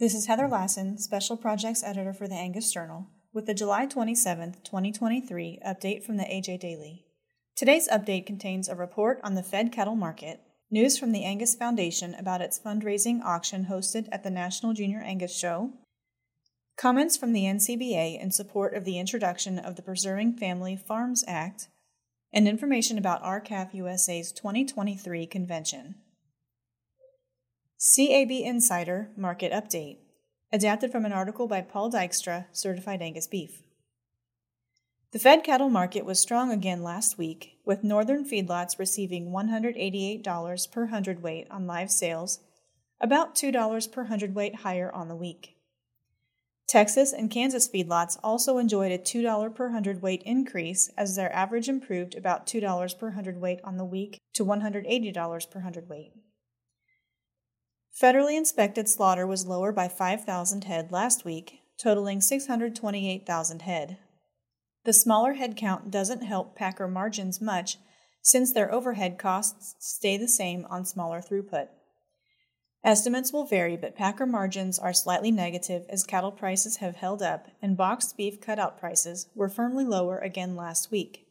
This is Heather Lassen, Special Projects Editor for the Angus Journal, with the July 27, 2023 update from the AJ Daily. Today's update contains a report on the fed cattle market, news from the Angus Foundation about its fundraising auction hosted at the National Junior Angus Show, comments from the NCBA in support of the introduction of the Preserving Family Farms Act, and information about R-CALF USA's 2023 convention. CAB Insider Market Update, adapted from an article by Paul Dykstra, Certified Angus Beef. The fed cattle market was strong again last week, with northern feedlots receiving $188 per hundredweight on live sales, about $2 per hundredweight higher on the week. Texas and Kansas feedlots also enjoyed a $2 per hundredweight increase as their average improved about $2 per hundredweight on the week to $180 per hundredweight. Federally inspected slaughter was lower by 5,000 head last week, totaling 628,000 head. The smaller head count doesn't help packer margins much since their overhead costs stay the same on smaller throughput. Estimates will vary, but packer margins are slightly negative as cattle prices have held up and boxed beef cutout prices were firmly lower again last week.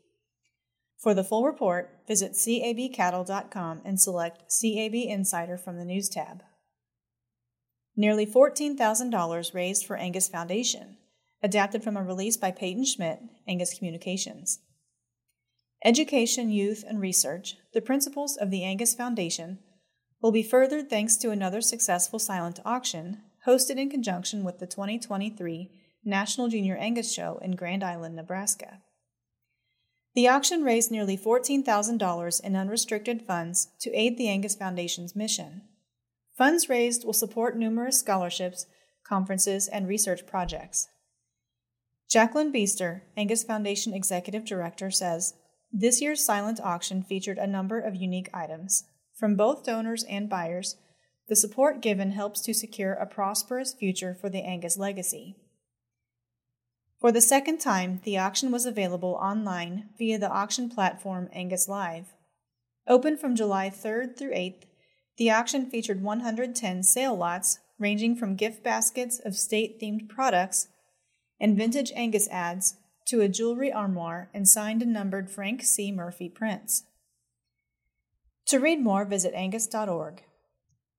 For the full report, visit cabcattle.com and select CAB Insider from the News tab. Nearly $14,000 raised for Angus Foundation, adapted from a release by Peyton Schmitt, Angus Communications. Education, youth, and research, the principles of the Angus Foundation, will be furthered thanks to another successful silent auction hosted in conjunction with the 2023 National Junior Angus Show in Grand Island, Nebraska. The auction raised nearly $14,000 in unrestricted funds to aid the Angus Foundation's mission. Funds raised will support numerous scholarships, conferences, and research projects. Jacqueline Boester, Angus Foundation Executive Director, says this year's silent auction featured a number of unique items. From both donors and buyers, the support given helps to secure a prosperous future for the Angus legacy. For the second time, the auction was available online via the auction platform Angus Live. Open from July 3rd through 8th, the auction featured 110 sale lots ranging from gift baskets of state themed products and vintage Angus ads to a jewelry armoire and signed and numbered Frank C. Murphy prints. To read more, visit angus.org.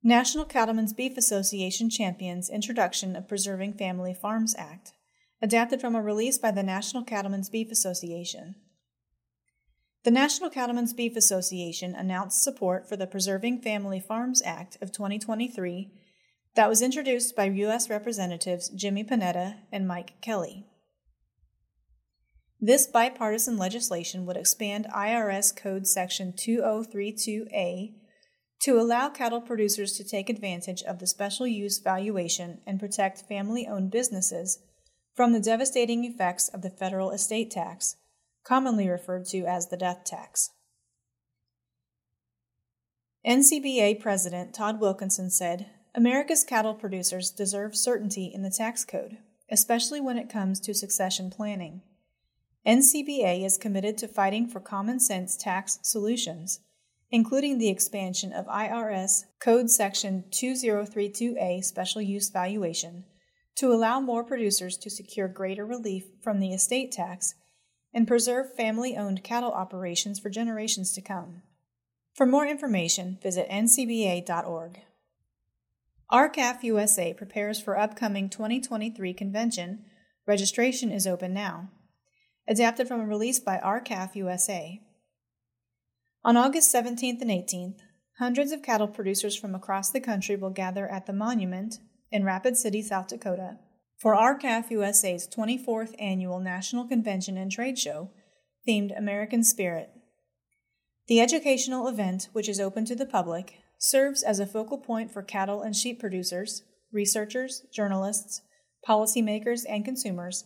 National Cattlemen's Beef Association champions introduction of Preserving Family Farms Act, adapted from a release by the National Cattlemen's Beef Association. The National Cattlemen's Beef Association announced support for the Preserving Family Farms Act of 2023 that was introduced by U.S. Representatives Jimmy Panetta and Mike Kelly. This bipartisan legislation would expand IRS Code Section 2032A to allow cattle producers to take advantage of the special use valuation and protect family owned businesses from the devastating effects of the federal estate tax commonly referred to as the death tax. NCBA President Todd Wilkinson said America's cattle producers deserve certainty in the tax code, especially when it comes to succession planning. NCBA is committed to fighting for common sense tax solutions, including the expansion of IRS Code Section 2032A special use valuation to allow more producers to secure greater relief from the estate tax and preserve family owned cattle operations for generations to come. For more information, visit ncba.org. R-CALF USA prepares for upcoming 2023 convention. Registration is open now. Adapted from a release by R-CALF USA. On August 17th and 18th, hundreds of cattle producers from across the country will gather at the Monument in Rapid City, South Dakota for R-CALF USA's 24th Annual National Convention and Trade Show, themed American Spirit. The educational event, which is open to the public, serves as a focal point for cattle and sheep producers, researchers, journalists, policymakers, and consumers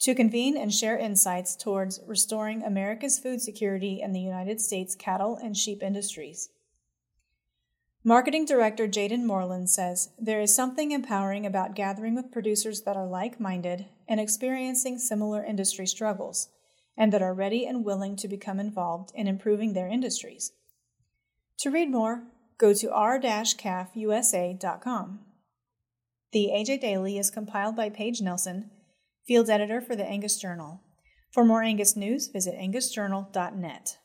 to convene and share insights towards restoring America's food security and the United States cattle and sheep industries. Marketing Director Jaden Moreland says there is something empowering about gathering with producers that are like minded and experiencing similar industry struggles, and that are ready and willing to become involved in improving their industries. To read more, go to r-calfusa.com. The AJ Daily is compiled by Paige Nelson, Field editor for the Angus Journal. For more Angus news, visit angusjournal.net.